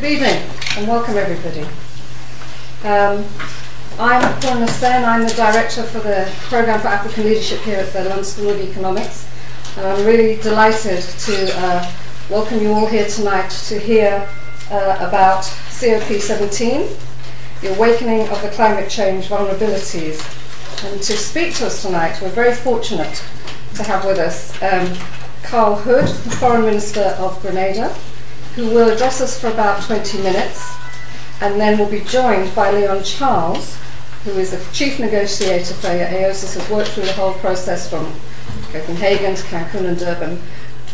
Good evening and welcome everybody. Um, I'm Purna Sen, I'm the Director for the Programme for African Leadership here at the London School of Economics and I'm really delighted to uh, welcome you all here tonight to hear uh, about COP17, the awakening of the climate change vulnerabilities. And to speak to us tonight, we're very fortunate to have with us um, Karl Hood, the Foreign Minister of Grenada, who will address us for about 20 minutes, and then we'll be joined by Leon Charles, who is the chief negotiator for AOSIS, has worked through the whole process from Copenhagen to Cancun and Durban,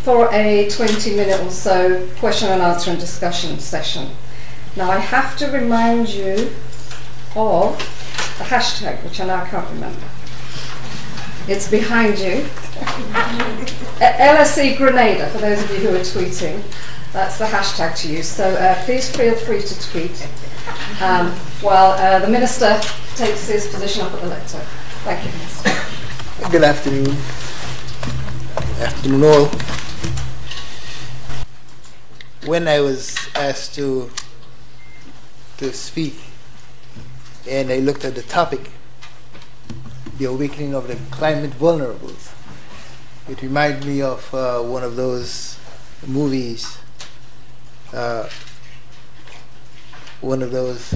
for a 20 minute or so question and answer and discussion session. Now, I have to remind you of the hashtag, which I now can't remember. It's behind you. LSE Grenada, for those of you who are tweeting. That's the hashtag to use. So uh, please feel free to tweet um, while uh, the Minister takes his position up at the lectern. Thank you, Minister. Good afternoon. Good Afternoon all. When I was asked to to speak and I looked at the topic, the awakening of the climate vulnerables, it reminded me of uh, one of those movies uh, one of those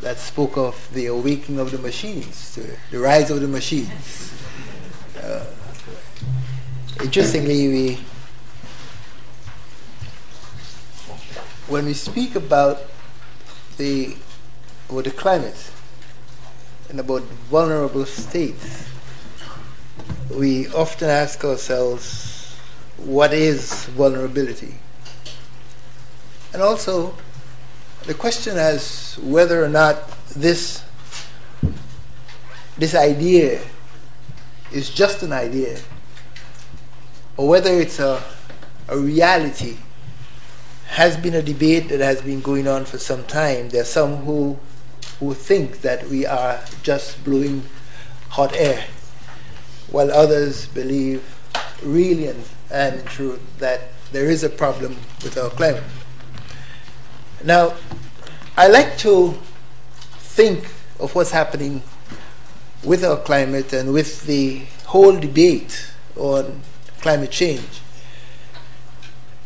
that spoke of the awakening of the machines, the, the rise of the machines. Uh, interestingly, we when we speak about the about the climate and about vulnerable states, we often ask ourselves, what is vulnerability? And also, the question as whether or not this, this idea is just an idea, or whether it's a, a reality, has been a debate that has been going on for some time. There are some who, who think that we are just blowing hot air, while others believe really and, and in truth that there is a problem with our climate. Now, I like to think of what's happening with our climate and with the whole debate on climate change.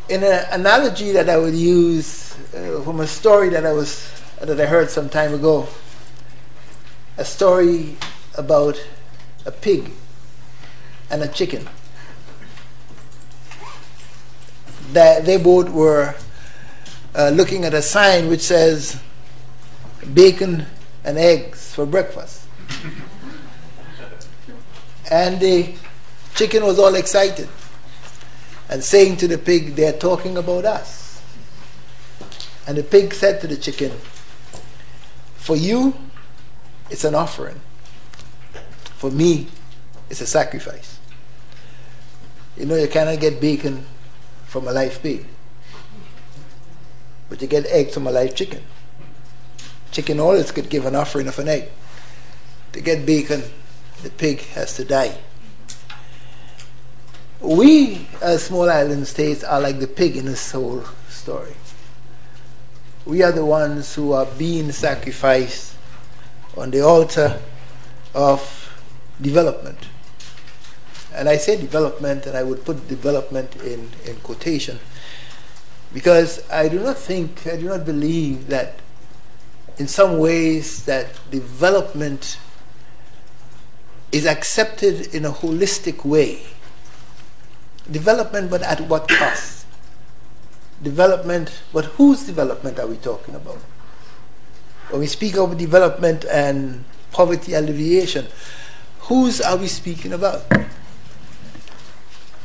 In an analogy that I would use uh, from a story that I was that I heard some time ago, a story about a pig and a chicken. That they both were uh, looking at a sign which says bacon and eggs for breakfast. and the chicken was all excited and saying to the pig, They're talking about us. And the pig said to the chicken, For you, it's an offering. For me, it's a sacrifice. You know, you cannot get bacon from a live pig but you get eggs from a live chicken. Chicken always could give an offering of an egg. To get bacon, the pig has to die. We, as small island states, are like the pig in this whole story. We are the ones who are being sacrificed on the altar of development. And I say development, and I would put development in, in quotation because I do not think, I do not believe that in some ways that development is accepted in a holistic way. Development, but at what cost? Development, but whose development are we talking about? When we speak of development and poverty alleviation, whose are we speaking about?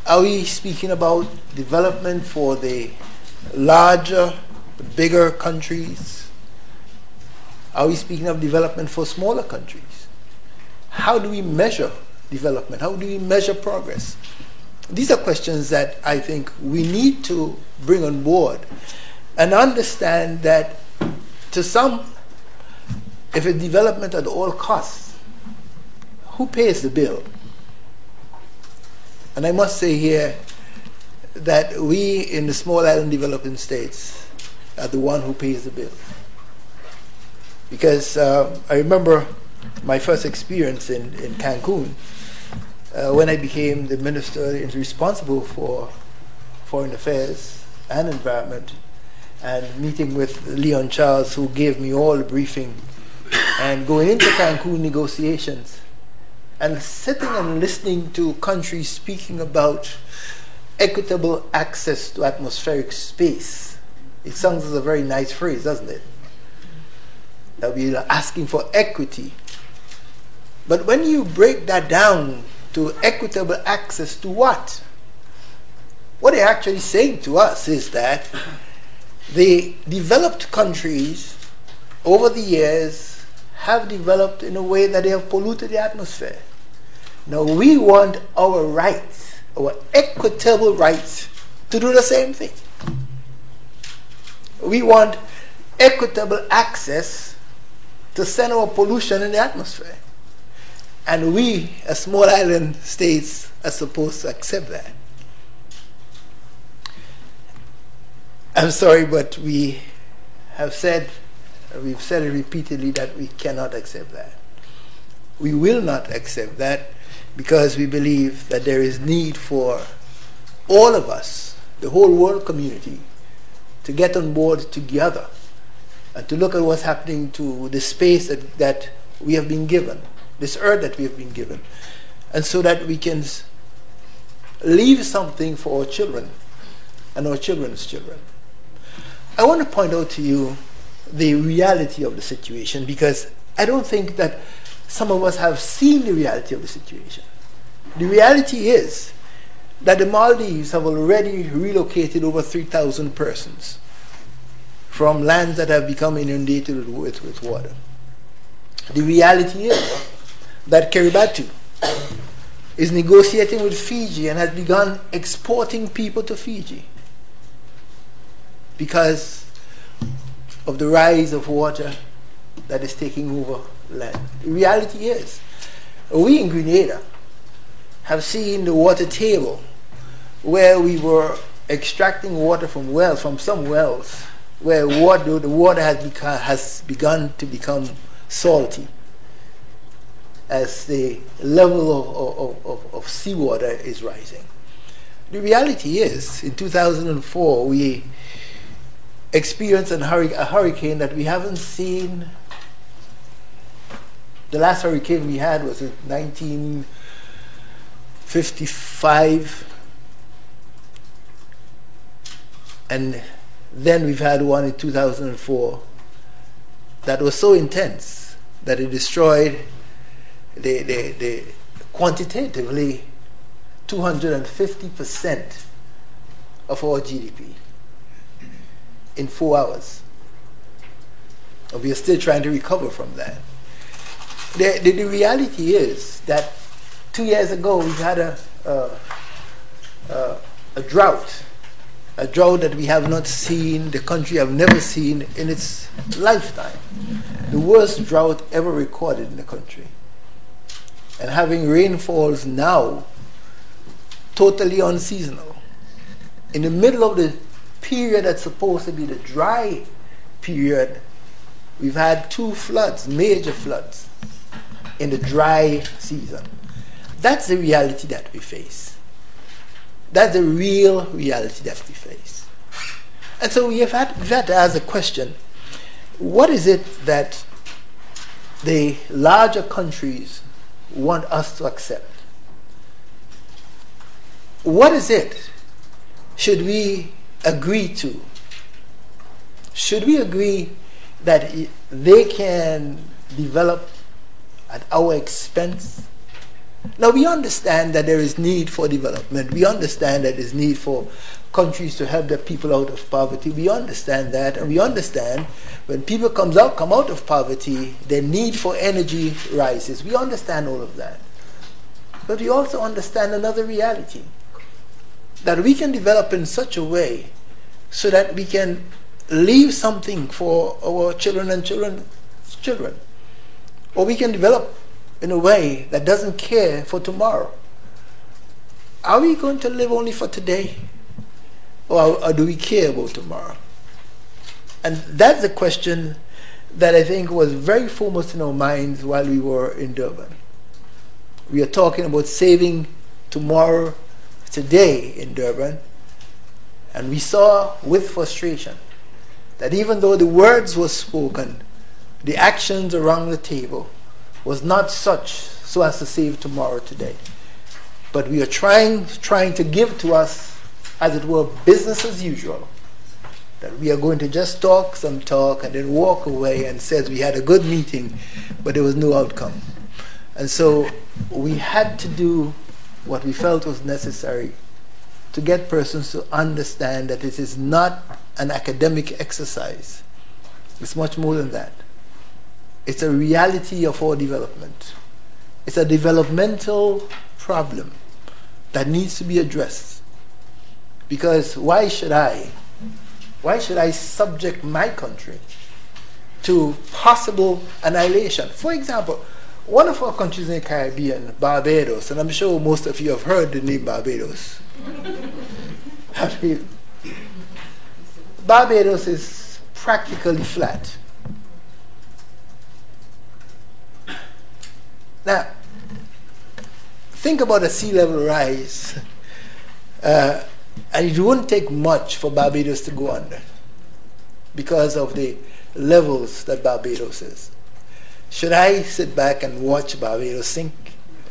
Are we speaking about development for the larger, bigger countries? Are we speaking of development for smaller countries? How do we measure development? How do we measure progress? These are questions that I think we need to bring on board and understand that to some, if it's development at all costs, who pays the bill? And I must say here, that we in the small island developing states are the one who pays the bill. Because uh, I remember my first experience in, in Cancun uh, when I became the minister responsible for foreign affairs and environment and meeting with Leon Charles, who gave me all the briefing, and going into Cancun negotiations and sitting and listening to countries speaking about equitable access to atmospheric space. It sounds as a very nice phrase, doesn't it? That we are asking for equity. But when you break that down to equitable access to what? What they're actually saying to us is that the developed countries over the years have developed in a way that they have polluted the atmosphere. Now we want our rights, our equitable rights, to do the same thing. We want equitable access to send our pollution in the atmosphere. And we, as small island states, are supposed to accept that. I'm sorry, but we have said, we've said it repeatedly that we cannot accept that. We will not accept that because we believe that there is need for all of us, the whole world community, to get on board together and to look at what's happening to the space that, that we have been given, this earth that we have been given, and so that we can leave something for our children and our children's children. I want to point out to you the reality of the situation because I don't think that some of us have seen the reality of the situation. The reality is that the Maldives have already relocated over 3,000 persons from lands that have become inundated with, with water. The reality is that Kiribati is negotiating with Fiji and has begun exporting people to Fiji because of the rise of water that is taking over land. The reality is, we in Grenada have seen the water table where we were extracting water from wells, from some wells, where water, the water has, has begun to become salty as the level of, of, of, of seawater is rising. The reality is, in 2004, we experienced a hurricane that we haven't seen the last hurricane we had was in 1955. And then we've had one in 2004 that was so intense that it destroyed the, the, the quantitatively 250% of our GDP in four hours. And we are still trying to recover from that the, the, the, reality is that two years ago we had a, a, a, a drought, a drought that we have not seen, the country have never seen in its lifetime. The worst drought ever recorded in the country. And having rainfalls now totally unseasonal. In the middle of the period that's supposed to be the dry period, we've had two floods, major floods in the dry season. That's the reality that we face. That's the real reality that we face. And so we have had, to ask the question what is it that the larger countries want us to accept? What is it should we agree to? Should we agree that they can develop at our expense. Now we understand that there is need for development. We understand that there is need for countries to help their people out of poverty. We understand that, and we understand when people comes out come out of poverty, their need for energy rises. We understand all of that. But we also understand another reality that we can develop in such a way so that we can leave something for our children and children's children. Or we can develop in a way that doesn't care for tomorrow. Are we going to live only for today? Or, or do we care about tomorrow? And that's a question that I think was very foremost in our minds while we were in Durban. We are talking about saving tomorrow, today in Durban, and we saw with frustration that even though the words were spoken, the actions around the table was not such so as to save tomorrow today. But we are trying, trying to give to us, as it were, business as usual. That we are going to just talk some talk and then walk away and says we had a good meeting, but there was no outcome. And so we had to do what we felt was necessary to get persons to understand that it is not an academic exercise. It's much more than that. It's a reality of our development. It's a developmental problem that needs to be addressed. Because why should I, why should I subject my country to possible annihilation? For example, one of our countries in the Caribbean, Barbados, and I'm sure most of you have heard the name Barbados. Barbados is practically flat. Now, think about a sea level rise, uh, and it won't take much for Barbados to go under because of the levels that Barbados is. Should I sit back and watch Barbados sink?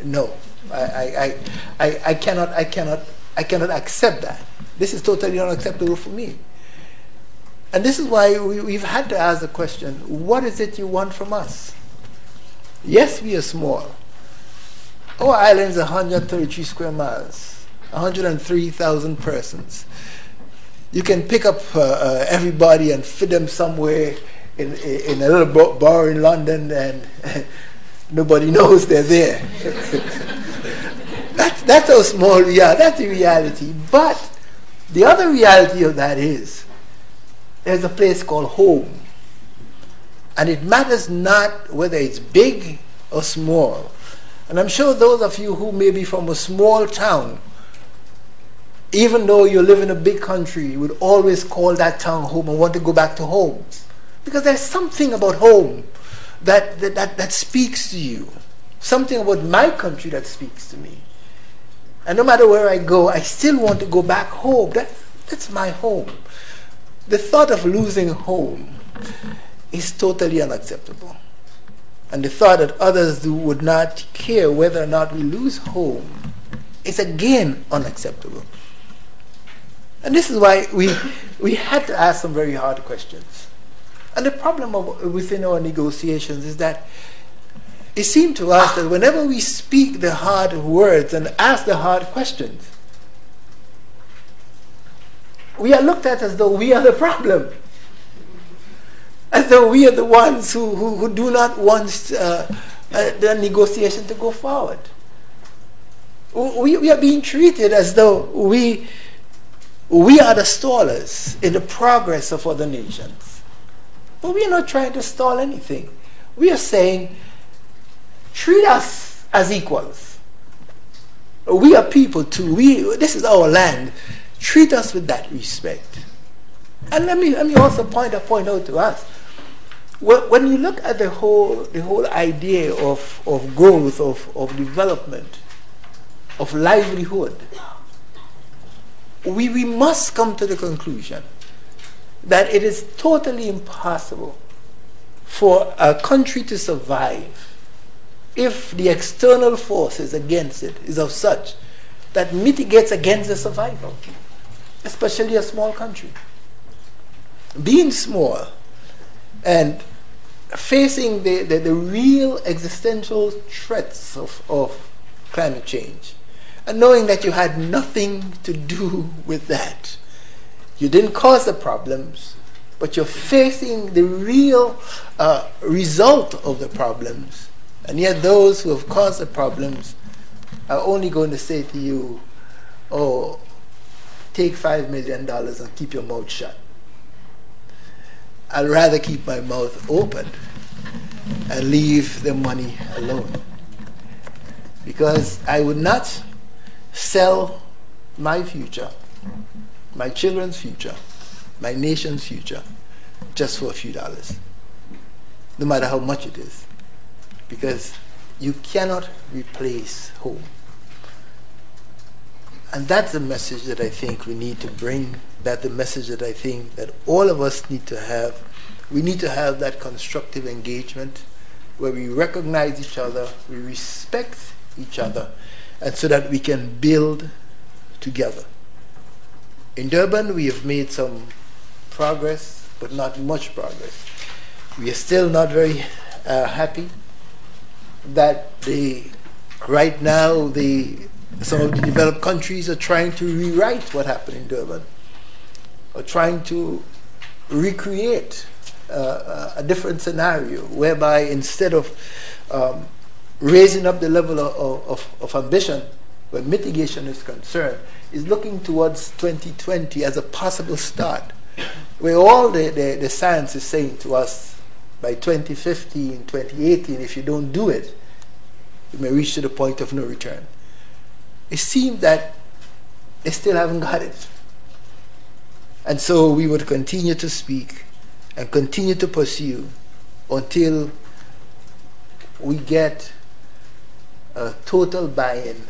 No, I, I, I, I, cannot, I cannot, I cannot accept that. This is totally unacceptable for me. And this is why we, have had to ask the question what is it you want from us? Yes, we are small. Our island is 133 square miles, 103,000 persons. You can pick up uh, uh, everybody and fit them somewhere in, in a little bar in London and nobody knows they're there. that's, that's how small we are. That's the reality. But the other reality of that is there's a place called home. And it matters not whether it's big or small. And I'm sure those of you who may be from a small town, even though you live in a big country, you would always call that town home and want to go back to home. Because there's something about home that, that, that, that speaks to you. Something about my country that speaks to me. And no matter where I go, I still want to go back home. That, that's my home. The thought of losing home is totally unacceptable. And the thought that others would not care whether or not we lose home is again unacceptable. And this is why we, we had to ask some very hard questions. And the problem of, within our negotiations is that it seemed to us that whenever we speak the hard words and ask the hard questions, we are looked at as though we are the problem as though we are the ones who, who, who do not want uh, uh, the negotiation to go forward. We, we are being treated as though we, we are the stallers in the progress of other nations. But we are not trying to stall anything. We are saying, treat us as equals. We are people too. We, this is our land. Treat us with that respect. And let me, let me also point, point out to us when you look at the whole, the whole idea of, of growth, of, of development, of livelihood, we, we must come to the conclusion that it is totally impossible for a country to survive if the external forces against it is of such that mitigates against the survival, especially a small country. Being small and facing the, the, the, real existential threats of, of climate change and knowing that you had nothing to do with that. You didn't cause the problems, but you're facing the real uh, result of the problems. And yet, those who have caused the problems are only going to say to you, Oh, take $5 million and keep your mouth shut. I'd rather keep my mouth open and leave the money alone. Because I would not sell my future, my children's future, my nation's future just for a few dollars, no matter how much it is, because you cannot replace home. And that's the message that I think we need to bring. That the message that I think that all of us need to have. We need to have that constructive engagement where we recognize each other, we respect each other, and so that we can build together. In Durban, we have made some progress, but not much progress. We are still not very uh, happy that the right now the some of the developed countries are trying to rewrite what happened in Durban, trying to recreate uh, a different scenario whereby instead of um, raising up the level of, of, of ambition where mitigation is concerned, is looking towards 2020 as a possible start, where all the, the, the science is saying to us by 2015, 2018, if you don't do it, you may reach to the point of no return. It seems that they still haven't got it. And so we would continue to speak and continue to pursue until we get a total buy-in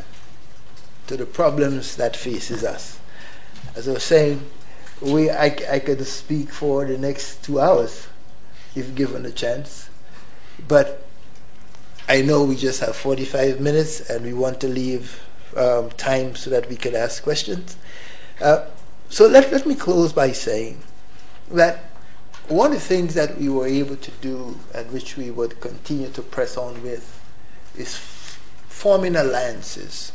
to the problems that faces us. As I was saying, we, I, I could speak for the next two hours if given a chance, but I know we just have 45 minutes and we want to leave um, time so that we can ask questions. Uh, so let, let me close by saying that one of the things that we were able to do and which we would continue to press on with is f- forming alliances.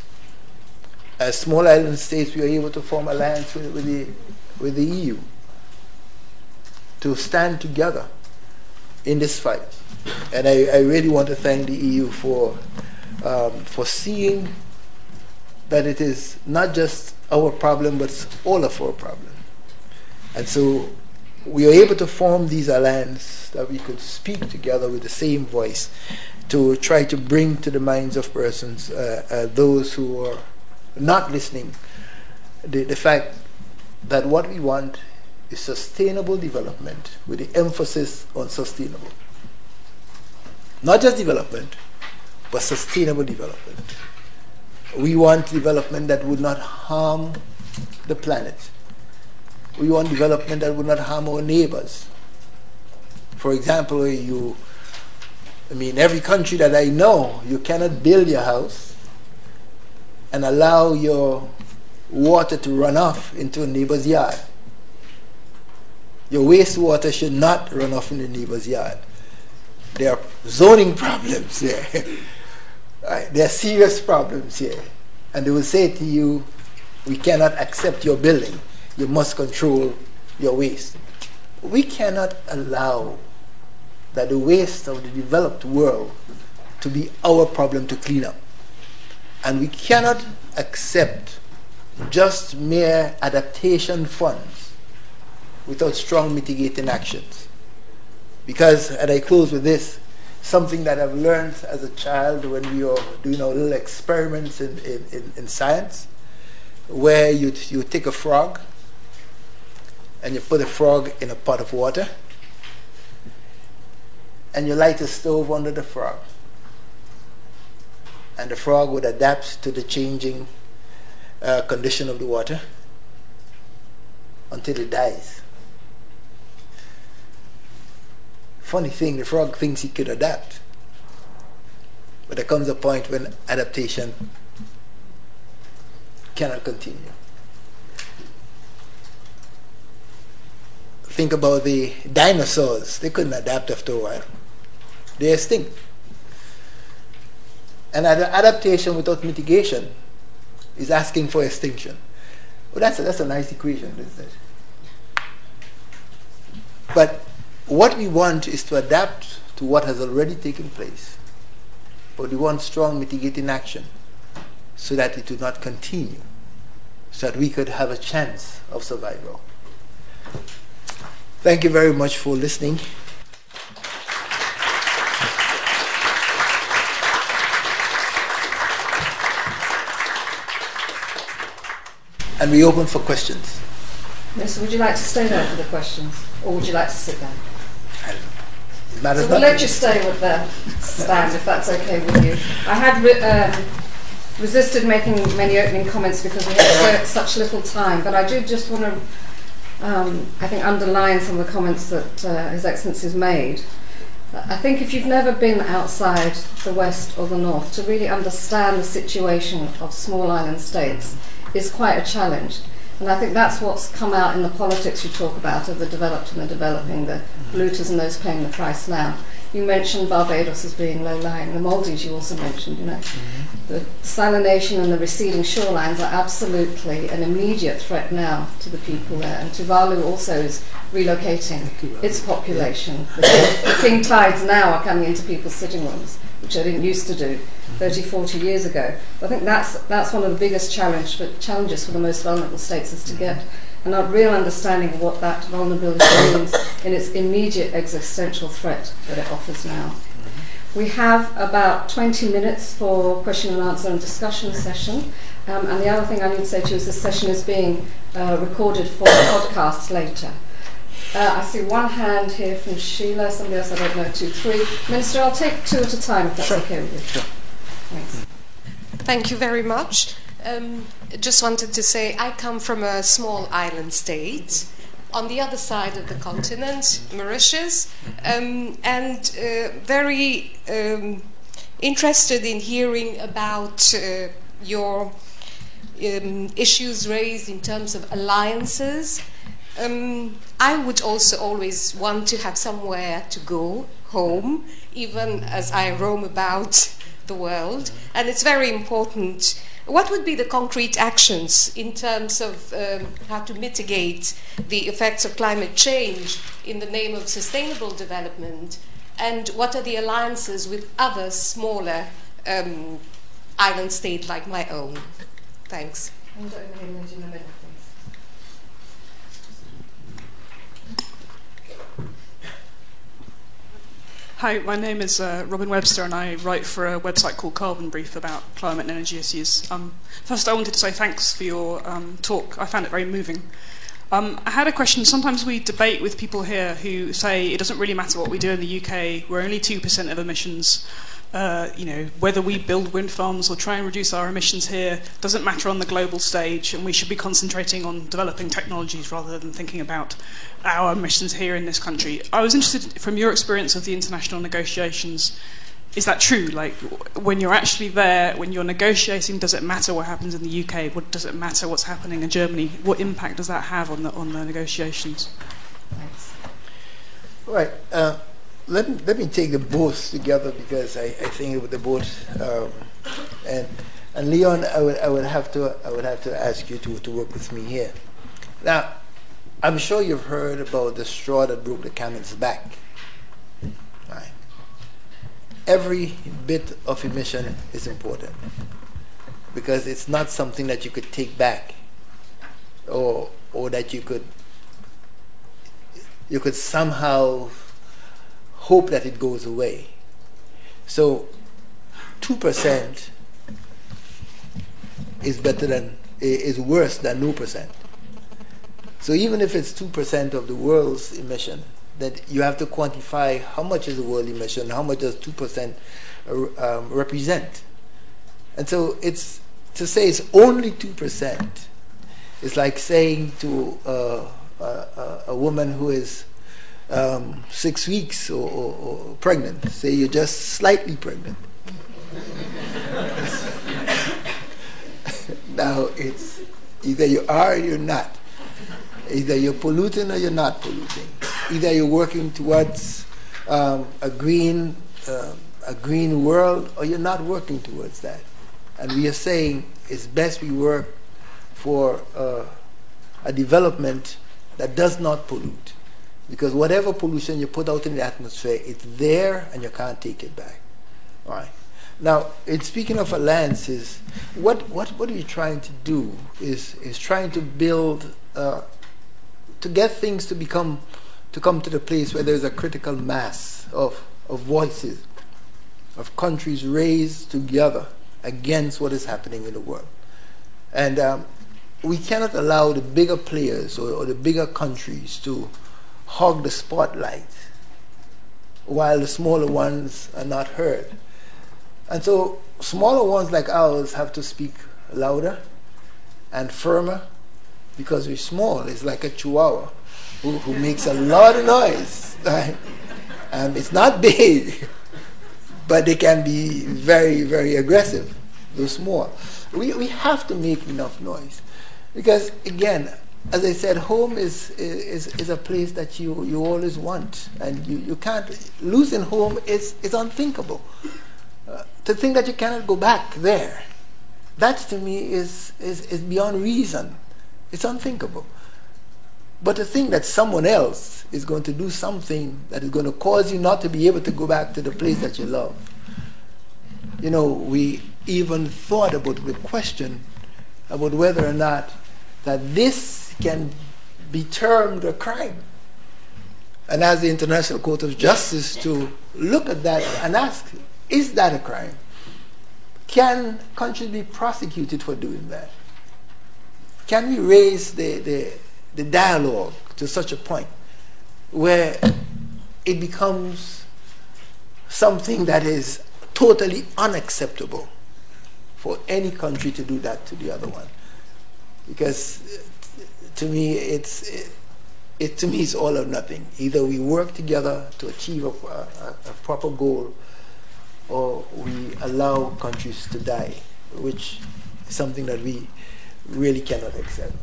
As small island states, we were able to form alliance with, with, the, with the EU to stand together in this fight. And I, I really want to thank the EU for, um, for seeing that it is not just our problem, but all of our problem. And so we are able to form these alliances that we could speak together with the same voice to try to bring to the minds of persons, uh, uh, those who are not listening, the, the fact that what we want is sustainable development with the emphasis on sustainable. Not just development, but sustainable development. We want development that would not harm the planet. We want development that would not harm our neighbors. For example, you, I mean, every country that I know, you cannot build your house and allow your water to run off into a neighbor's yard. Your wastewater should not run off in the neighbor's yard. There are zoning problems there. There are serious problems here. And they will say to you, we cannot accept your building. You must control your waste. We cannot allow that the waste of the developed world to be our problem to clean up. And we cannot accept just mere adaptation funds without strong mitigating actions. Because, and I close with this, something that I've learned as a child when we were doing our little experiments in, in, in, in science, where you, you take a frog and you put a frog in a pot of water and you light a stove under the frog. And the frog would adapt to the changing uh, condition of the water until it dies. Funny thing, the frog thinks he could adapt. But there comes a point when adaptation cannot continue. Think about the dinosaurs. They couldn't adapt after a while. They're extinct. And adaptation without mitigation is asking for extinction. Well, that's a, that's a nice equation, isn't it? But what we want is to adapt to what has already taken place. But we want strong mitigating action so that it will not continue, so that we could have a chance of survival. Thank you very much for listening. And we open for questions. Yes, would you like to stay there for the questions? or would you like to sit down? So we'll let you stay with the stand if that's okay with you. I had re- um, resisted making many opening comments because we have so, such little time, but I do just want to, um, I think, underline some of the comments that uh, His Excellency has made. I think if you've never been outside the West or the North, to really understand the situation of small island states is quite a challenge. And I think that's what's come out in the politics you talk about of the developed and the developing, the polluters and those paying the price now. You mentioned Barbados as being low lying, the Maldives you also mentioned, you know. Mm-hmm. The salination and the receding shorelines are absolutely an immediate threat now to the people there. And Tuvalu also is relocating its population. The, the king tides now are coming into people's sitting rooms, which they didn't used to do. 30, 40 years ago. I think that's, that's one of the biggest challenge for, challenges for the most vulnerable states is to get and a real understanding of what that vulnerability means in its immediate existential threat that it offers now. We have about 20 minutes for question and answer and discussion session. Um, and the other thing I need to say to you is this session is being uh, recorded for podcast later. Uh, I see one hand here from Sheila, somebody else I don't know, two, three. Minister, I'll take two at a time if that's sure. okay with you. Sure. Thanks. Thank you very much. Um, just wanted to say I come from a small island state on the other side of the continent, Mauritius, um, and uh, very um, interested in hearing about uh, your um, issues raised in terms of alliances. Um, I would also always want to have somewhere to go home, even as I roam about the world, and it's very important. What would be the concrete actions in terms of um, how to mitigate the effects of climate change in the name of sustainable development? And what are the alliances with other smaller um, island states like my own? Thanks. Hi, my name is uh, Robin Webster, and I write for a website called Carbon Brief about climate and energy issues. Um, first, I wanted to say thanks for your um, talk. I found it very moving. Um, I had a question. Sometimes we debate with people here who say it doesn't really matter what we do in the UK. We're only two percent of emissions uh, you know, whether we build wind farms or try and reduce our emissions here doesn't matter on the global stage, and we should be concentrating on developing technologies rather than thinking about our emissions here in this country. I was interested from your experience of the international negotiations. Is that true? Like, when you're actually there, when you're negotiating, does it matter what happens in the UK? What, does it matter what's happening in Germany? What impact does that have on the on the negotiations? Thanks. Right. Uh, let me, let me take the both together because I, I think the both um, and and Leon I would, I would have to I would have to ask you to, to work with me here. Now I'm sure you've heard about the straw that broke the camel's back. Right. Every bit of emission is important because it's not something that you could take back or or that you could you could somehow hope that it goes away. So, 2% is better than, is worse than no percent. So, even if it's 2% of the world's emission, then you have to quantify how much is the world emission, how much does 2% uh, um, represent. And so, it's to say it's only 2%. It's like saying to uh, a, a woman who is um, six weeks or, or, or pregnant. Say you're just slightly pregnant. now it's either you are or you're not. Either you're polluting or you're not polluting. Either you're working towards um, a green uh, a green world or you're not working towards that. And we are saying it's best we work for uh, a development that does not pollute. Because whatever pollution you put out in the atmosphere, it's there and you can't take it back. All right. Now, in speaking of alliances, what, what, what are you trying to do is, is trying to build, uh, to get things to become, to come to the place where there's a critical mass of, of voices, of countries raised together against what is happening in the world. And um, we cannot allow the bigger players or, or the bigger countries to hog the spotlight while the smaller ones are not heard. And so smaller ones like ours have to speak louder and firmer because we're small. It's like a chihuahua who, who makes a lot of noise. Um, it's not big, but they can be very, very aggressive, though small. We, we have to make enough noise. Because, again, as I said, home is, is, is a place that you, you always want. And you, you can't, losing home is, is unthinkable. Uh, to think that you cannot go back there, that to me is, is, is beyond reason. It's unthinkable. But to think that someone else is going to do something that is going to cause you not to be able to go back to the place that you love. You know, we even thought about the question about whether or not that this can be termed a crime. And as the International Court of Justice to look at that and ask, is that a crime? Can countries be prosecuted for doing that? Can we raise the, the, the dialogue to such a point where it becomes something that is totally unacceptable for any country to do that to the other one. Because uh, to me, it's, it, it to me is all or nothing. Either we work together to achieve a, a, a proper goal, or we allow countries to die, which is something that we really cannot accept.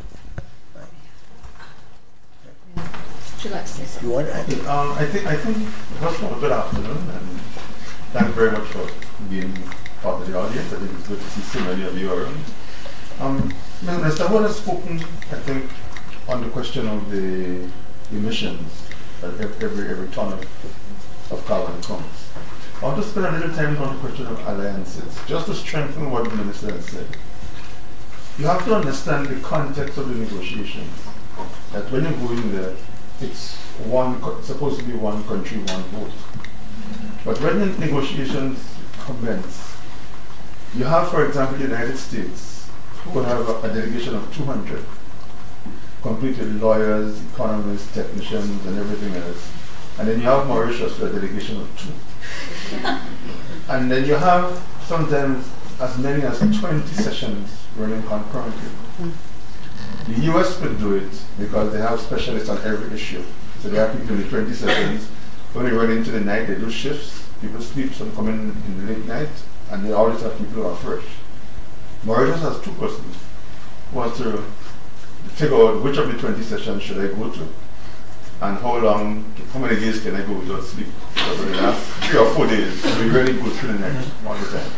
Would you like to say something? You want? I think. Um, I think, I think, first of all, good afternoon, and thank you very much for being part of the audience. I think it's good to see so many of you around. Um, Mr. Wall has spoken, I think, on the question of the emissions that every, every ton of, of carbon comes. I want to spend a little time on the question of alliances, just to strengthen what the Minister has said. You have to understand the context of the negotiations. That when you go in there, it's one supposed to be one country, one vote. But when the negotiations commence, you have, for example, the United States, who have a, a delegation of 200, complete with lawyers, economists, technicians, and everything else. And then you have Mauritius with a delegation of two. and then you have sometimes as many as 20 sessions running concurrently. The US could do it because they have specialists on every issue. So they have people in the 20 sessions. When they run into the night, they do shifts. People sleep, some come in in the late night, and they always have people who are fresh. Mauritius has two who has to figure out which of the 20 sessions should I go to and how long, how many days can I go without sleep. Because the last three or four days, we really go through the night all the time.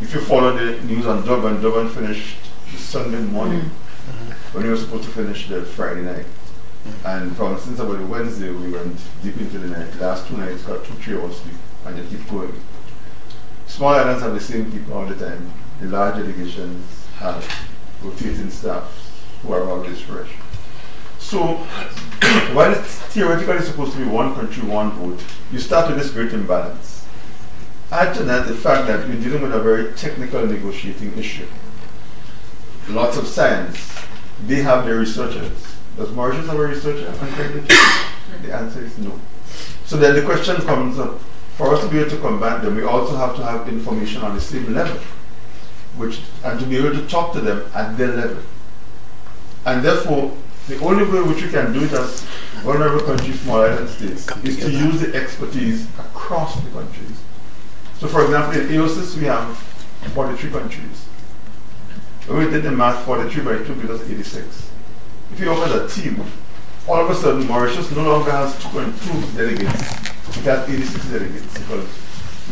If you follow the news on Durban, Durban finished Sunday morning mm. mm-hmm. when we were supposed to finish the Friday night. Mm. And from since about Wednesday, we went deep into the night. The last two nights got two, three hours sleep, and they keep going. Small islands have the same people all the time. The large delegations have rotating staff who are always fresh. So, while it's theoretically supposed to be one country, one vote, you start with this great imbalance. Add to that the fact that you're dealing with a very technical negotiating issue. Lots of science. They have their researchers. Does Mauritius have a researcher on? The answer is no. So then the question comes up for us to be able to combat them, we also have to have information on the same level, which and to be able to talk to them at their level. And therefore, the only way which we can do it as vulnerable countries, small island states, Come is to use the expertise across the countries. So, for example, in AOSIS, we have 43 countries. When we did the math, 43 by 2 gives us 86. If you open a team, all of a sudden Mauritius no longer has 2.2 delegates, it has 86 delegates because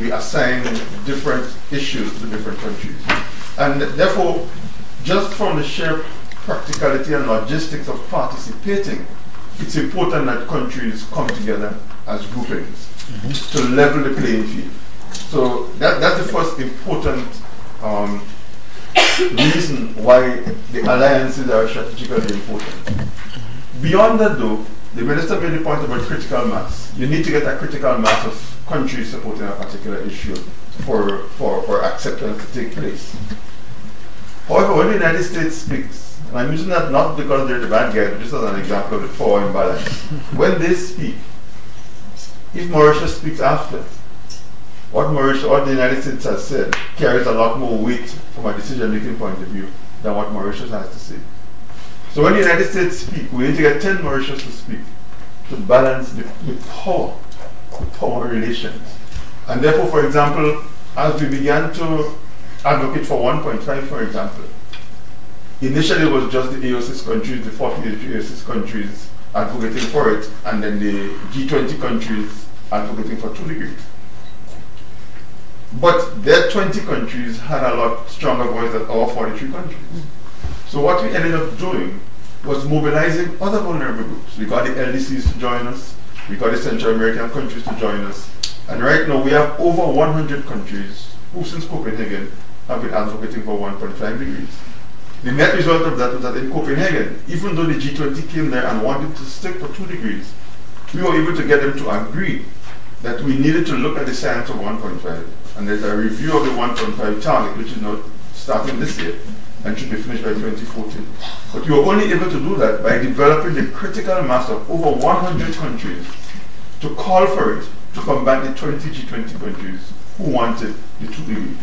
we assign different issues to different countries. And therefore, just from the sheer practicality and logistics of participating, it's important that countries come together as groupings to level the playing field. So that, that's the first important um, reason why the alliances are strategically important. Beyond that, though, the minister made the point about critical mass. You need to get a critical mass of countries supporting a particular issue for, for, for acceptance to take place. However, when the United States speaks, and I'm using that not because they're the bad guys, but just as an example of the power imbalance. when they speak, if Mauritius speaks after, what Mauritius, what the United States has said carries a lot more weight from a decision-making point of view than what Mauritius has to say. So when the United States speak, we need to get 10 Mauritius to speak to balance the, the power, the power relations. And therefore, for example, as we began to advocate for 1.5, for example, initially it was just the AOSIS countries, the 48 AOSIS countries advocating for it, and then the G20 countries advocating for 2 degrees. But their 20 countries had a lot stronger voice than our 43 countries. Mm. So what we ended up doing was mobilizing other vulnerable groups. We got the LDCs to join us, we got the Central American countries to join us, and right now we have over 100 countries who since Copenhagen have been advocating for 1.5 degrees. The net result of that was that in Copenhagen, even though the G20 came there and wanted to stick for 2 degrees, we were able to get them to agree that we needed to look at the science of 1.5. And there's a review of the 1.5 target, which is now starting this year and should be finished by 2014. But you were only able to do that by developing the critical mass of over 100 countries to call for it to combat the 20 G20 countries who wanted the 2 degrees.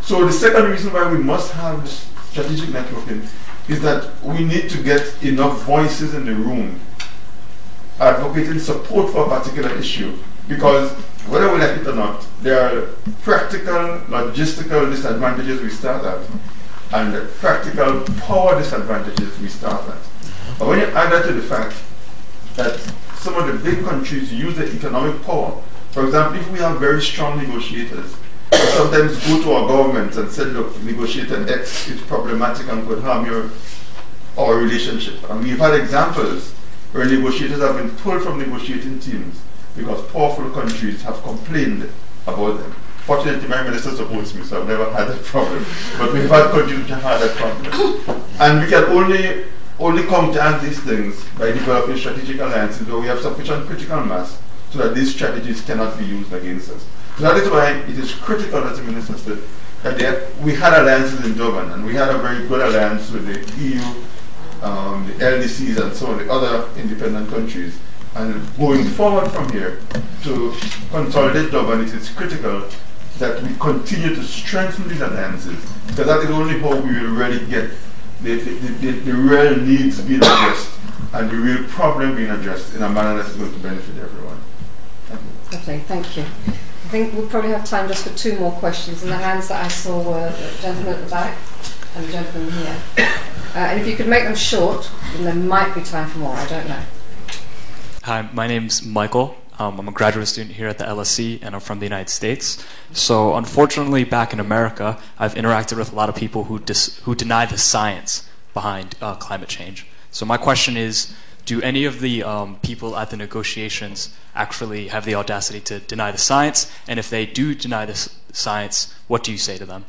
So the second reason why we must have strategic networking is that we need to get enough voices in the room advocating support for a particular issue because whether we like it or not, there are practical, logistical disadvantages we start at and practical power disadvantages we start at. But when you add that to the fact that some of the big countries use their economic power, for example, if we have very strong negotiators, sometimes go to our government and say, look, negotiator X is problematic and could harm your our relationship. And we've had examples where negotiators have been pulled from negotiating teams because powerful countries have complained about them. Fortunately, my minister supports me, so I've never had that problem. But we've had countries which have had that problem. And we can only only counteract these things by developing strategic alliances where we have sufficient critical mass so that these strategies cannot be used against us. So that is why it is critical, as the minister said, that we had alliances in Durban, and we had a very good alliance with the EU, um, the LDCs, and so on, the other independent countries. And going forward from here to consolidate Durban, it is critical that we continue to strengthen these alliances, because that is only how we will really get the, the, the, the, real needs being addressed and the real problem being addressed in a manner that is going to benefit everyone. Thank you. Lovely, thank you. I think we'll probably have time just for two more questions, and the hands that I saw were the gentleman at the back and the gentleman here. Uh, and if you could make them short, then there might be time for more, I don't know. Hi, my name's Michael. Um, I'm a graduate student here at the LSE, and I'm from the United States. So, unfortunately, back in America, I've interacted with a lot of people who dis- who deny the science behind uh, climate change. So, my question is: Do any of the um, people at the negotiations actually have the audacity to deny the science? And if they do deny the s- science, what do you say to them?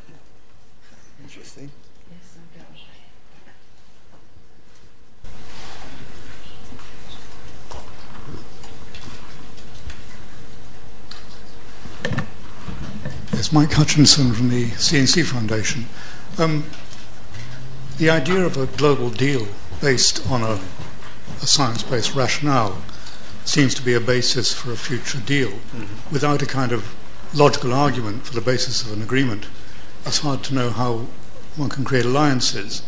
It's Mike Hutchinson from the CNC Foundation. Um, the idea of a global deal based on a, a science based rationale seems to be a basis for a future deal. Mm-hmm. Without a kind of logical argument for the basis of an agreement, it's hard to know how one can create alliances.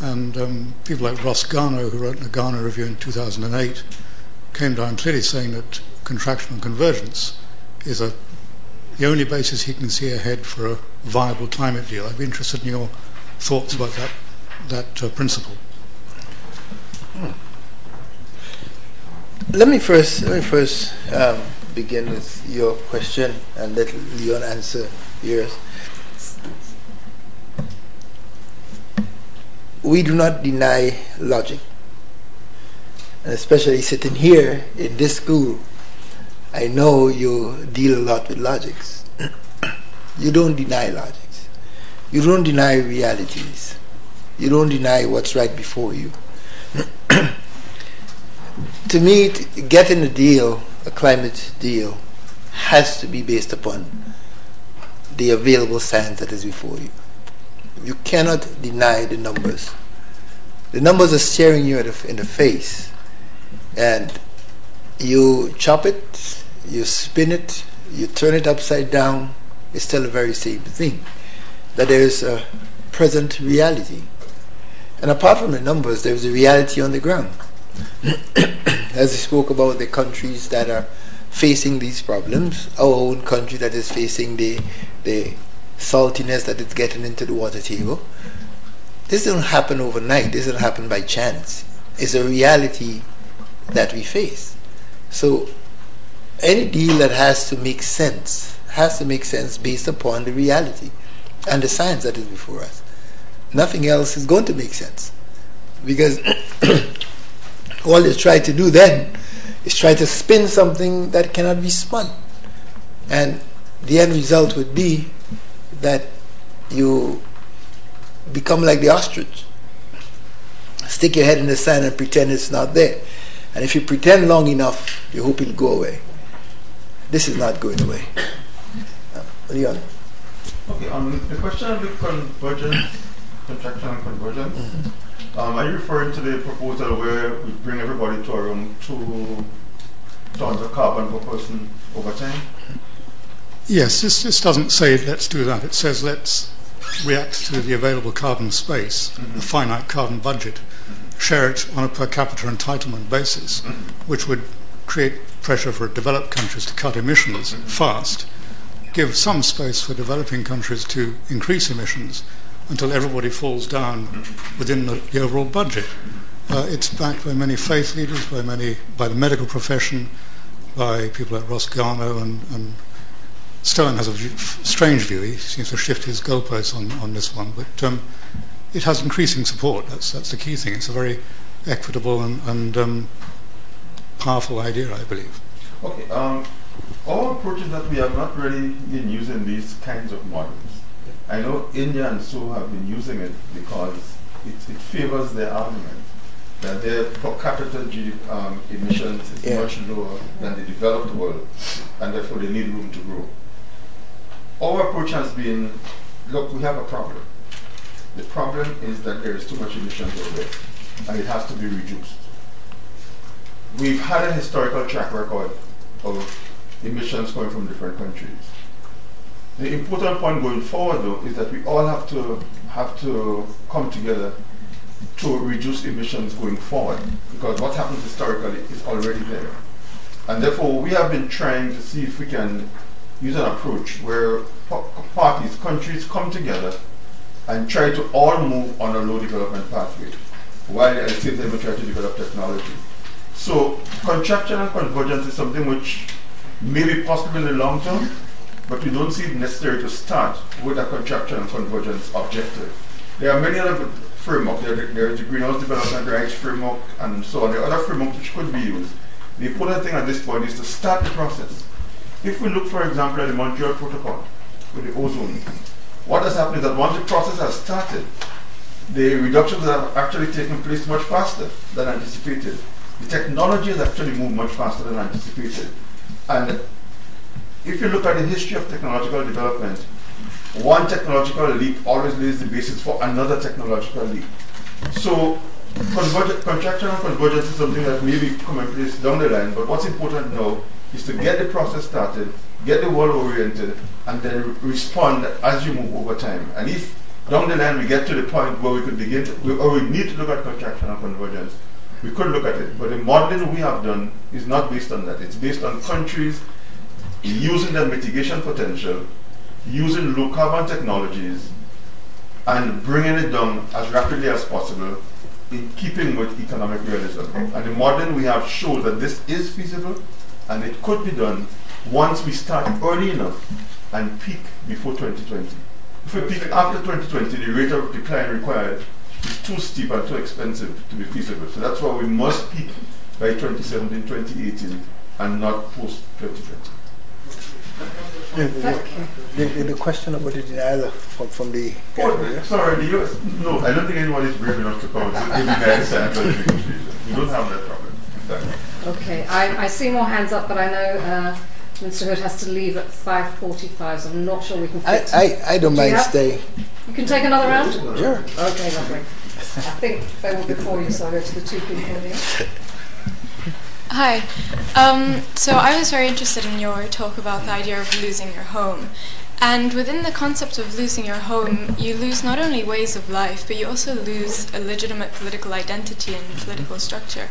And um, people like Ross Garnaut, who wrote in the Garnaut Review in 2008, came down clearly saying that contraction and convergence is a the only basis he can see ahead for a viable climate deal. I'd be interested in your thoughts about that, that uh, principle. Let me first let me first um, begin with your question and let Leon answer yours. We do not deny logic, and especially sitting here in this school I know you deal a lot with logics. you don't deny logics. You don't deny realities. You don't deny what's right before you. to me, getting a deal, a climate deal, has to be based upon the available science that is before you. You cannot deny the numbers. The numbers are staring you in the face. And you chop it, you spin it, you turn it upside down, it's still the very same thing. That there is a present reality. And apart from the numbers, there's a reality on the ground. As we spoke about the countries that are facing these problems, our own country that is facing the, the saltiness that is getting into the water table, this doesn't happen overnight. This doesn't happen by chance. It's a reality that we face. So any deal that has to make sense has to make sense based upon the reality and the science that is before us. Nothing else is going to make sense. Because all they try to do then is try to spin something that cannot be spun. And the end result would be that you become like the ostrich. Stick your head in the sand and pretend it's not there. And if you pretend long enough, you hope it'll go away. This is not going away. Uh, Leon. Okay, on um, the question of the convergence, contraction and convergence, mm-hmm. um, are you referring to the proposal where we bring everybody to around two tons of carbon per person over time? Yes, this, this doesn't say let's do that. It says let's react to the available carbon space, mm-hmm. a finite carbon budget, mm-hmm. share it on a per capita entitlement basis, mm-hmm. which would create pressure for developed countries to cut emissions fast, give some space for developing countries to increase emissions until everybody falls down within the, the overall budget. Uh, it's backed by many faith leaders, by many, by the medical profession, by people like Ross and, and Stern has a view, strange view. He seems to shift his goalposts on, on this one, but um, it has increasing support. That's that's the key thing. It's a very equitable and, and um, powerful idea, I believe. Okay. Um, our approach is that we have not really been using these kinds of models. I know India and so have been using it because it, it favors their argument that their per capita um, emissions is yeah. much lower than the developed world, and therefore they need room to grow. Our approach has been, look, we have a problem. The problem is that there is too much emissions over there, and it has to be reduced. We've had a historical track record of emissions coming from different countries. The important point going forward, though, is that we all have to have to come together to reduce emissions going forward, because what happened historically is already there. And therefore, we have been trying to see if we can use an approach where parties, countries come together and try to all move on a low development pathway, while at the same time we try to develop technology. So contraction and convergence is something which may be possible in the long term, but we don't see it necessary to start with a contraction and convergence objective. There are many other frameworks. There, there is the Greenhouse Development Rights Framework and so on. There are other frameworks which could be used. The important thing at this point is to start the process. If we look, for example, at the Montreal Protocol with the ozone, what has happened is that once the process has started, the reductions have actually taken place much faster than anticipated. The technology has actually moved much faster than anticipated. And if you look at the history of technological development, one technological leap always lays the basis for another technological leap. So contraction and convergence is something that may be commonplace down the line, but what's important now is to get the process started, get the world oriented, and then respond as you move over time. And if down the line we get to the point where we could begin to, or we need to look at contraction and convergence, we could look at it. But the modeling we have done is not based on that. It's based on countries using their mitigation potential, using low carbon technologies, and bringing it down as rapidly as possible in keeping with economic realism. And the modeling we have shows that this is feasible and it could be done once we start early enough and peak before 2020. If we peak after 2020, the rate of decline required too steep and too expensive to be feasible. So that's why we must peak by 2017, 2018, and not post 2020. The, the, the, question about the denial from, from the. Oh, sorry, the US. No, I don't think anyone is brave enough to come to give you We don't have that problem. Okay, I, I see more hands up, but I know uh, Mr. Hood has to leave at 5.45, so I'm not sure we can I, I, I don't mind staying. You can take another round? Sure. Okay, lovely. I think they were before you, so I'll go to the two people here. Hi. Um, so I was very interested in your talk about the idea of losing your home. And within the concept of losing your home, you lose not only ways of life, but you also lose a legitimate political identity and political structure.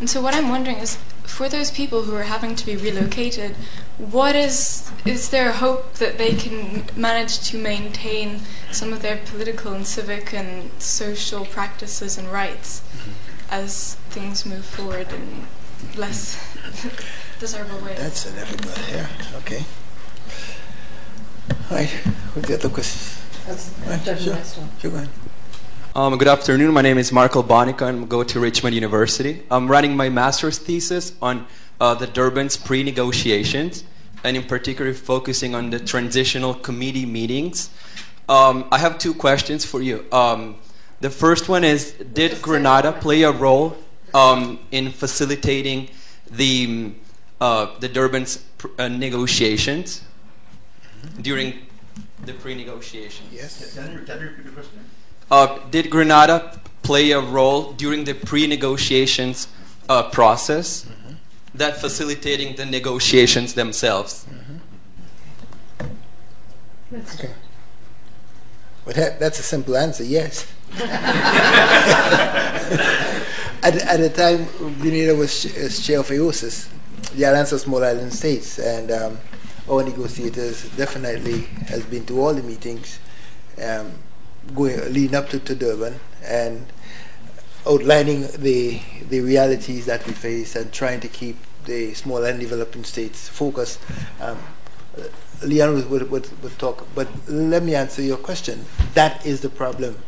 And so, what I'm wondering is for those people who are having to be relocated, what is is there hope that they can manage to maintain some of their political and civic and social practices and rights mm-hmm. as things move forward in less desirable ways? That's a difficult here. Okay. All right. Who's the other questions? That's Right, Judge sure. next one. Sure, go ahead. Um, good afternoon. My name is Marco Bonica and I go to Richmond University. I'm writing my master's thesis on uh, the Durban's pre-negotiations, and in particular focusing on the transitional committee meetings. Um, I have two questions for you. Um, the first one is: Did Grenada play a role um, in facilitating the uh, the Durban's pr- uh, negotiations during the pre-negotiations? Yes. Can you, can you repeat the question? Uh, did Grenada play a role during the pre-negotiations uh, process that facilitating the negotiations themselves? Okay. Well, that, that's a simple answer. Yes. at, at the time, Grenada was, ch- was chair of AOSIS, the Alliance of Small Island States, and um, our negotiators definitely has been to all the meetings, um, going leading up to, to Durban, and outlining the the realities that we face and trying to keep the small and developing states focused. Um, Leon would, would, would, would talk, but let me answer your question. That is the problem.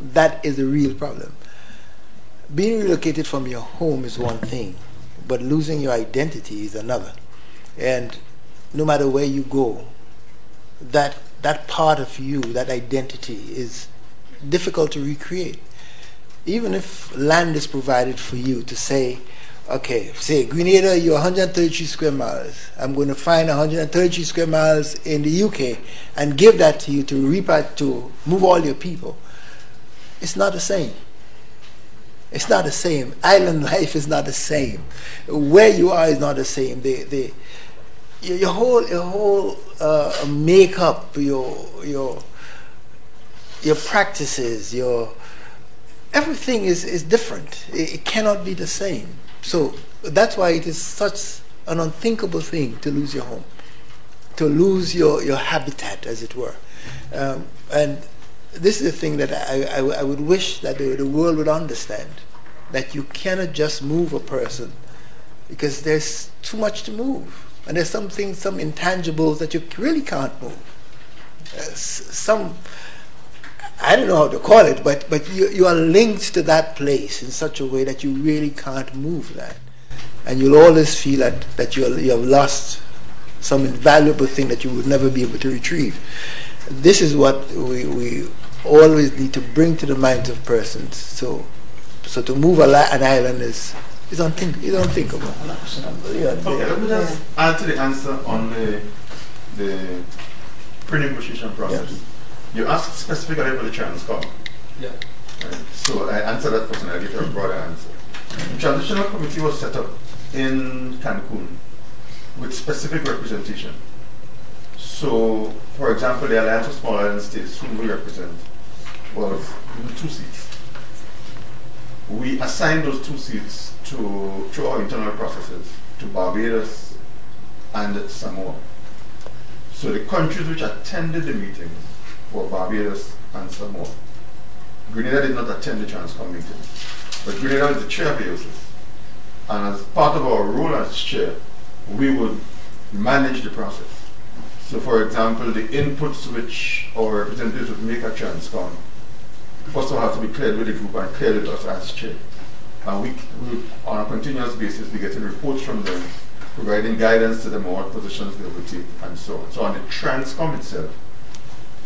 That is the real problem. Being relocated from your home is one thing, but losing your identity is another. And no matter where you go, that that part of you, that identity, is difficult to recreate. Even if land is provided for you to say, okay, say Grenada, you're 133 square miles. I'm going to find 133 square miles in the UK and give that to you to repart to move all your people. It's not the same. It's not the same. Island life is not the same. Where you are is not the same. Your, your whole your whole uh, makeup, your your your practices, your everything is, is different. It, it cannot be the same. So that's why it is such an unthinkable thing to lose your home, to lose your, your habitat, as it were. Um, and this is the thing that I, I, I would wish that the, the world would understand that you cannot just move a person because there's too much to move. And there's some things, some intangibles that you really can't move. Uh, some, I don't know how to call it, but, but you, you are linked to that place in such a way that you really can't move that. And you'll always feel that, that you, you have lost some invaluable thing that you would never be able to retrieve. This is what we, we always need to bring to the minds of persons. So, so to move a, an island is, is, unthink- is unthinkable. Yeah, Okay, let me just add to the answer on the the pre-negotiation process. You asked specifically about the Transcom. Yeah. Right? So I answered that question. I get a broader answer. The transitional committee was set up in Cancun with specific representation. So, for example, the Alliance of Small Island States, whom we represent, was given two seats. We assigned those two seats to through our internal processes to Barbados and Samoa. So the countries which attended the meetings were Barbados and Samoa. Grenada did not attend the Transcom meeting, but Grenada is the chair of AOSIS. And as part of our role as chair, we would manage the process. So, for example, the inputs which our representatives would make at Transcom, first of all, have to be cleared with the group and cleared with us as chair. And we, we, on a continuous basis, be getting reports from them, providing guidance to them on what positions they would take, and so on. So, on the Transcom itself,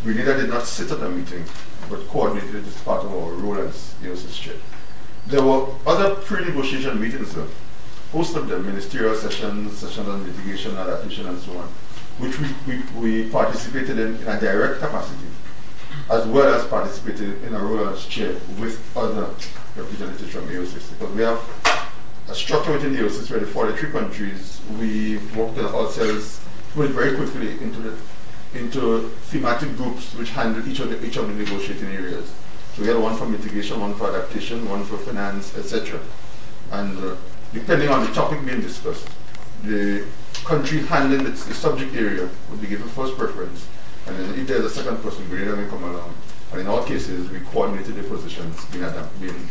we neither did not sit at the meeting, but coordinated it as part of our role as AOSIS chair. There were other pre-negotiation meetings, though, most of them ministerial sessions, sessions on mitigation, adaptation, and so on, which we, we, we participated in in a direct capacity as well as participating in a role as chair with other representatives from AOSIS. Because we have a structure within AOSIS where the 43 countries, we've worked ourselves very quickly into the into thematic groups which handle each of the each of the negotiating areas. So we had one for mitigation, one for adaptation, one for finance, etc. And uh, depending on the topic being discussed, the country handling the, the, subject area would be given first preference. And then if there's a second person, we will come along. And in all cases, we coordinated the positions being, being,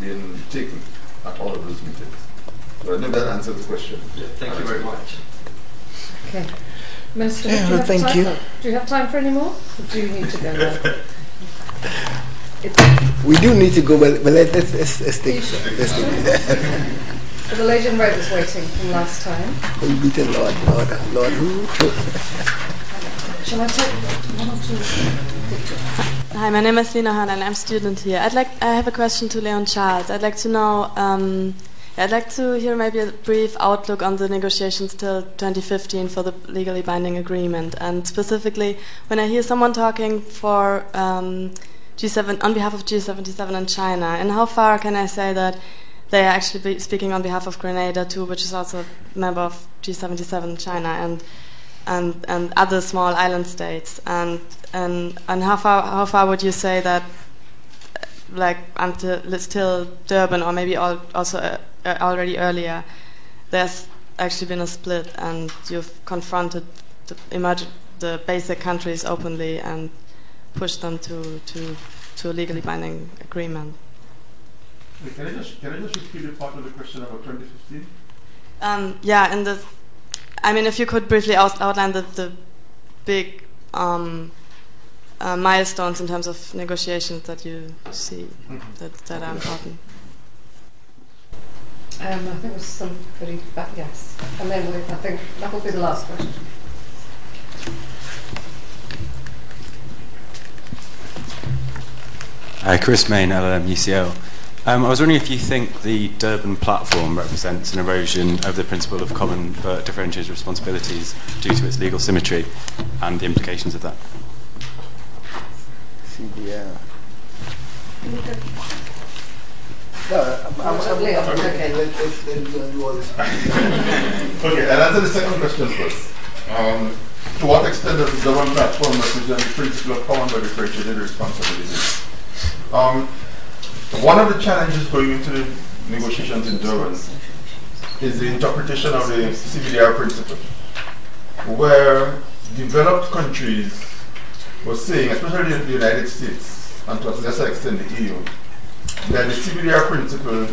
being taken at all of those meetings. So I think that answers the question. Yeah, thank you very much. Okay. Minister, yeah, do, you thank you. do you have time for any more? Or do you need to go now? we do need to go, but, but let, us let's, let's take let's take The lady in red is waiting from last time. Oh, we beat the Lord, Lord, Lord who? Shall I take one or two? Hi, my name is Lena Han and I'm a student here. I'd like, I have a question to Leon Charles. I'd like to know, um, I'd like to hear maybe a brief outlook on the negotiations till 2015 for the legally binding agreement. And specifically, when I hear someone talking for um, G7 on behalf of G77 and China, and how far can I say that they are actually speaking on behalf of Grenada too, which is also a member of G77 China and and and other small island states, and and and how far how far would you say that like until still Durban or maybe also uh, uh, already earlier, there's actually been a split, and you've confronted the, the basic countries openly and pushed them to, to, to a legally binding agreement. Can I just can I just repeat a part of the question about 2015? Um, yeah, and the, I mean, if you could briefly out, outline the, the big um, uh, milestones in terms of negotiations that you see mm-hmm. that, that are important. Um, I think it was somebody back, yes. And then we, I think that will be the last question. Uh, Chris Main, LLM UCL. Um, I was wondering if you think the Durban platform represents an erosion of the principle of common but differentiated responsibilities due to its legal symmetry and the implications of that. CBR. No, I'm, I'm, I'm, okay. okay. Okay, I'll answer the second question first. Um, to what extent does the Durban platform represent the principle of common but differentiated responsibilities? Um, one of the challenges going into the negotiations in Durban is the interpretation of the CBDR principle, where developed countries were saying, especially the United States, and to a lesser extent the EU, that the CBDR principle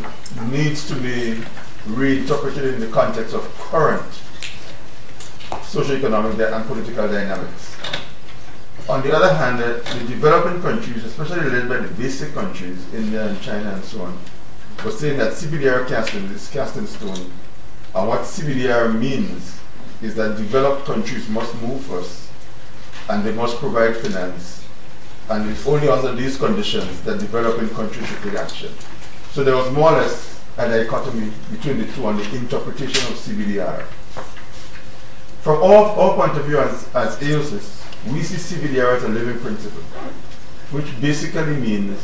needs to be reinterpreted in the context of current socioeconomic and political dynamics. On the other hand, the, the developing countries, especially led by the basic countries, India and China and so on, were saying that CBDR casting is casting stone. And what CBDR means is that developed countries must move first and they must provide finance. And it's only under these conditions that developing countries should take action. So there was more or less a dichotomy between the two on the interpretation of CBDR. From our, our point of view as, as AOSIS, we see CBDR as a living principle, which basically means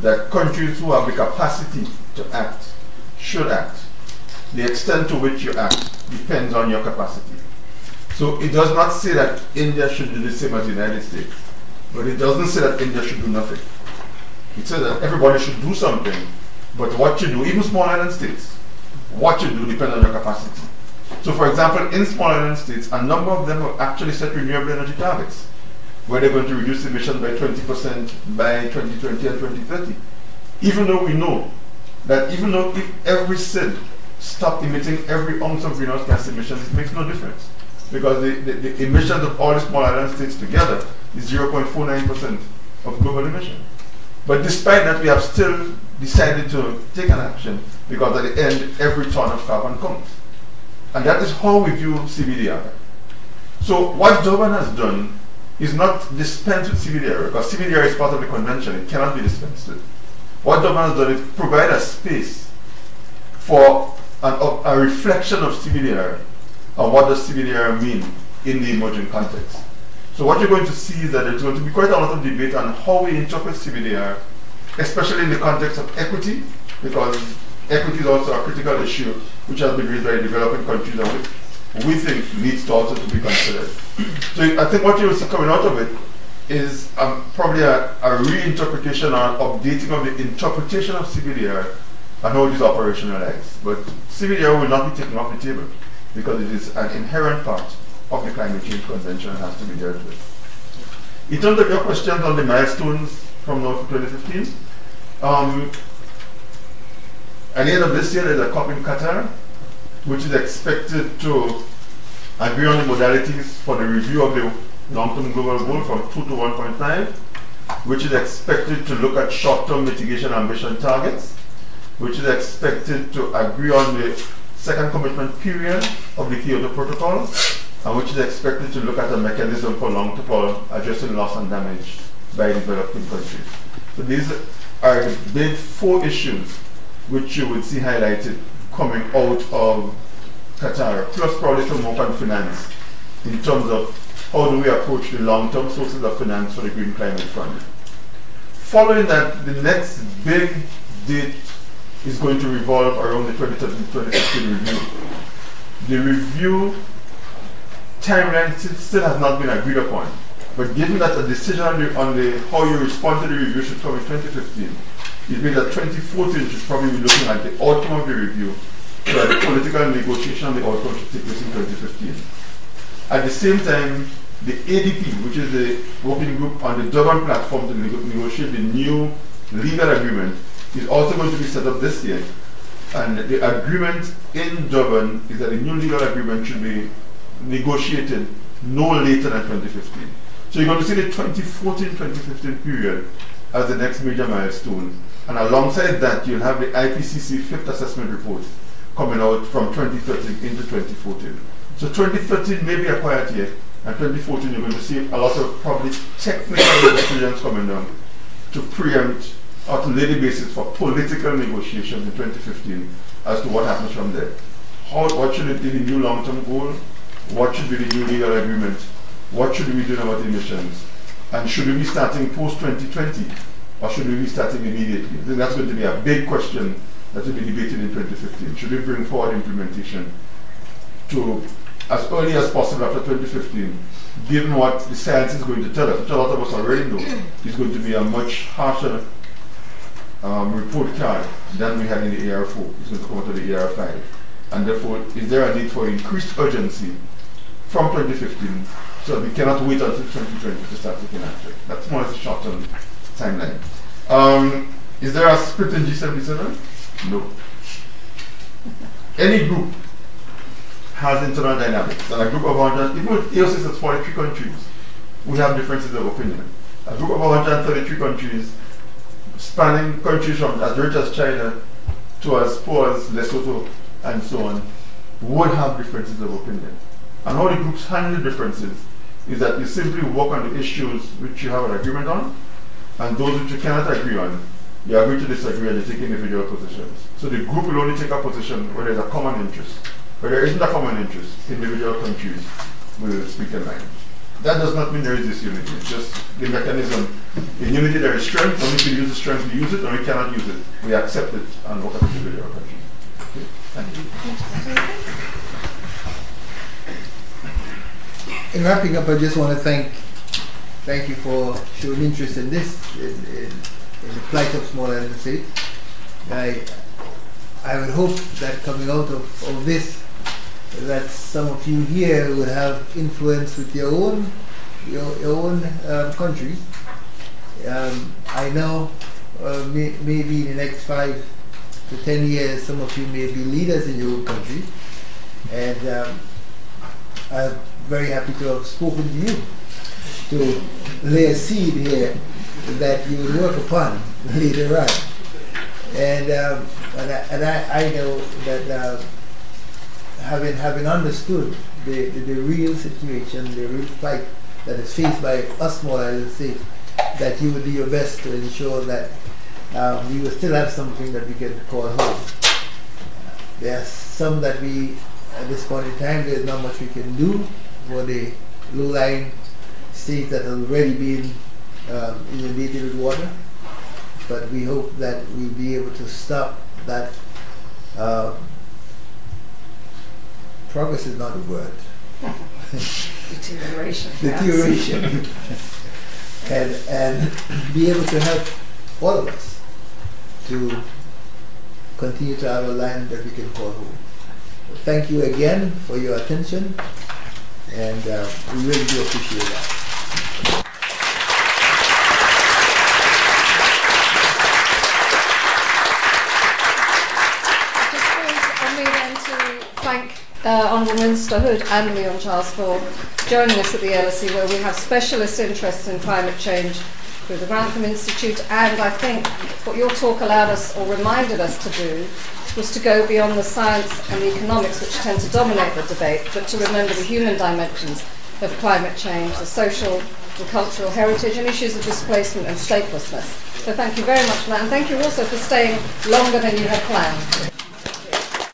that countries who have the capacity to act should act. The extent to which you act depends on your capacity. So it does not say that India should do the same as the United States, but it doesn't say that India should do nothing. It says that everybody should do something, but what you do, even small island states, what you do depends on your capacity. So for example, in small island states, a number of them have actually set renewable energy targets, where they're going to reduce emissions by 20% by 2020 and 2030. Even though we know that even though if every SID stopped emitting every ounce of greenhouse gas emissions, it makes no difference. Because the, the, the emissions of all the small island states together is 0.49% of global emission. But despite that, we have still decided to take an action because at the end, every ton of carbon counts. And that is how we view CBDR. So what Durban has done is not dispense with CBDR because CBDR is part of the convention. It cannot be dispensed with. What Durban has done is provide a space for an, a reflection of CBDR and what does CBDR mean in the emerging context. So what you're going to see is that there's going to be quite a lot of debate on how we interpret CBDR, especially in the context of equity, because equity is also a critical issue which has been raised by developing countries and which we think needs to also to be considered. So I think what you will see coming out of it is um, probably a, a reinterpretation or updating of the interpretation of CBDR and how it is operationalized. But CBDR will not be taken off the table because it is an inherent part of the climate change convention and has to be dealt with. In terms of your questions on the milestones from now to 2015, um, at the end of this year, there's a COP in Qatar, which is expected to agree on the modalities for the review of the long-term global goal from 2 to 1.5, which is expected to look at short-term mitigation ambition targets, which is expected to agree on the second commitment period of the Kyoto Protocol, and which is expected to look at a mechanism for long-term addressing loss and damage by developing countries. So these are the big four issues which you would see highlighted coming out of Qatar, plus probably some more on finance in terms of how do we approach the long-term sources of finance for the Green Climate Fund. Following that, the next big date is going to revolve around the 2013-2015 review. The review timeline still has not been agreed upon, but given that a decision on the, on the how you respond to the review should come in 2015, it means that 2014 should probably be looking at the outcome of the review so the political negotiation on the outcome should take place in 2015. At the same time, the ADP, which is the working group on the Durban platform to negotiate the new legal agreement, is also going to be set up this year. And the agreement in Durban is that the new legal agreement should be negotiated no later than 2015. So you're going to see the 2014-2015 period as the next major milestone. And alongside that, you'll have the IPCC fifth assessment report coming out from 2013 into 2014. So 2013 may be a quiet year, and 2014 you're going to see a lot of probably technical decisions coming down to preempt or to lay the basis for political negotiations in 2015 as to what happens from there. How, what should be the new long-term goal? What should be the new legal agreement? What should we do about emissions? And should we be starting post-2020 or should we be starting immediately? I think that's going to be a big question that will be debated in 2015. Should we bring forward implementation to as early as possible after 2015, given what the science is going to tell us, which a lot of us already know, is going to be a much harsher um, report card than we had in the AR4. It's going to come out of the AR5. And therefore, is there a need for increased urgency from 2015 so we cannot wait until 2020 to start looking at it? That's more or less a short-term timeline. Um, is there a split in G77? No. Any group has internal dynamics. And a group of 100, even with AOSIS has 43 countries, we have differences of opinion. A group of 133 countries, spanning countries from as rich as China to as poor as Lesotho and so on, would have differences of opinion. And how the groups handle differences is that you simply work on the issues which you have an agreement on, and those which you cannot agree on, you agree to disagree and you take individual positions. So the group will only take a position where there's a common interest. Where there isn't a common interest, individual countries will speak their mind. That does not mean there is disunity. It's just the mechanism. In unity there is strength, when we can use the strength, we use it, and we cannot use it. We accept it and work as individual countries. Okay. Thank you. In wrapping up, I just want to thank thank you for showing interest in this, in, in, in the plight of small states. I, I would hope that coming out of, of this, that some of you here would have influence with your own your, your own um, countries. Um, I know uh, may, maybe in the next five to ten years, some of you may be leaders in your own country, and um, I'm very happy to have spoken to you to lay a seed here that you will work upon later on. And, um, and, I, and I, I know that uh, having, having understood the, the, the, real situation, the real fight that is faced by us small island states, that you will do your best to ensure that um, we will still have something that we can call home. There are some that we, at this point in time, there's not much we can do for the low-lying states that have already been um, inundated with water. But we hope that we'll be able to stop that. Uh, progress is not a word. Deterioration. Deterioration. and, and be able to help all of us to continue to have a land that we can call home. Thank you again for your attention, and uh, we really do appreciate that. on me then to thank uh, Honourable Minister Hood and Leon Charles for joining us at the LSE where we have specialist interests in climate change through the Grantham Institute and I think what your talk allowed us or reminded us to do was to go beyond the science and the economics which tend to dominate the debate but to remember the human dimensions of climate change, the social and cultural heritage and issues of displacement and statelessness. So thank you very much for that and thank you also for staying longer than you had planned.